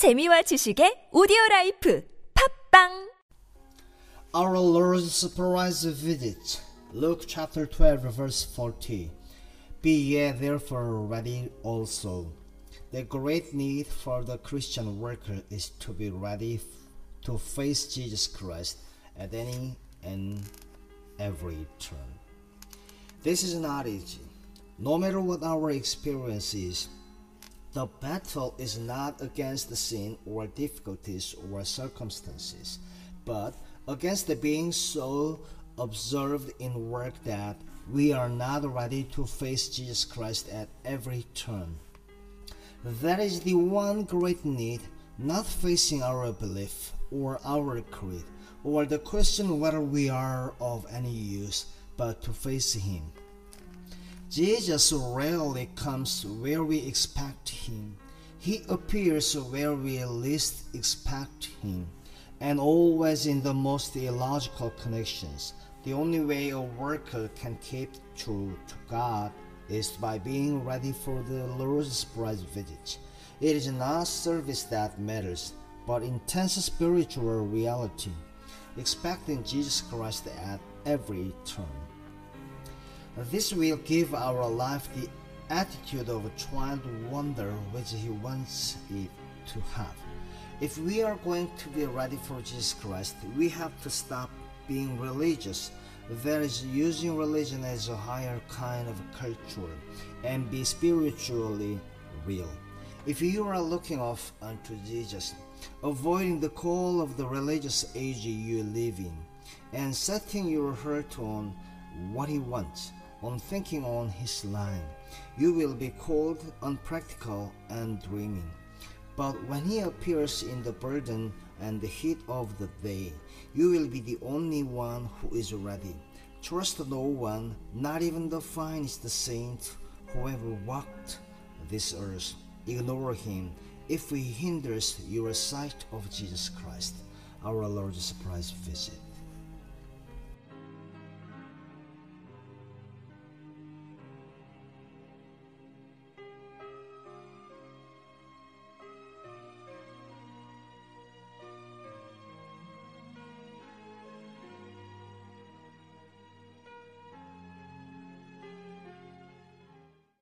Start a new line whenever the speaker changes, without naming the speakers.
재미와 지식의 오디오 라이프 팝빵
Our Lord's surprise visit. Luke chapter 12, verse 40. Be ye therefore ready also. The great need for the Christian worker is to be ready f- to face Jesus Christ at any and every turn. This is not easy. No matter what our experience is, the battle is not against the sin or difficulties or circumstances, but against the being so observed in work that we are not ready to face Jesus Christ at every turn. That is the one great need, not facing our belief or our creed or the question whether we are of any use, but to face Him. Jesus rarely comes where we expect him. He appears where we least expect him, and always in the most illogical connections. The only way a worker can keep true to God is by being ready for the Lord's surprise visit. It is not service that matters, but intense spiritual reality, expecting Jesus Christ at every turn. This will give our life the attitude of a child wonder which He wants it to have. If we are going to be ready for Jesus Christ, we have to stop being religious, that is, using religion as a higher kind of culture, and be spiritually real. If you are looking off unto Jesus, avoiding the call of the religious age you live in, and setting your heart on what He wants, on thinking on His line, you will be called unpractical and dreaming. But when He appears in the burden and the heat of the day, you will be the only one who is ready. Trust no one, not even the finest saint who ever walked this earth. Ignore him if he hinders your sight of Jesus Christ, our Lord's surprise visit.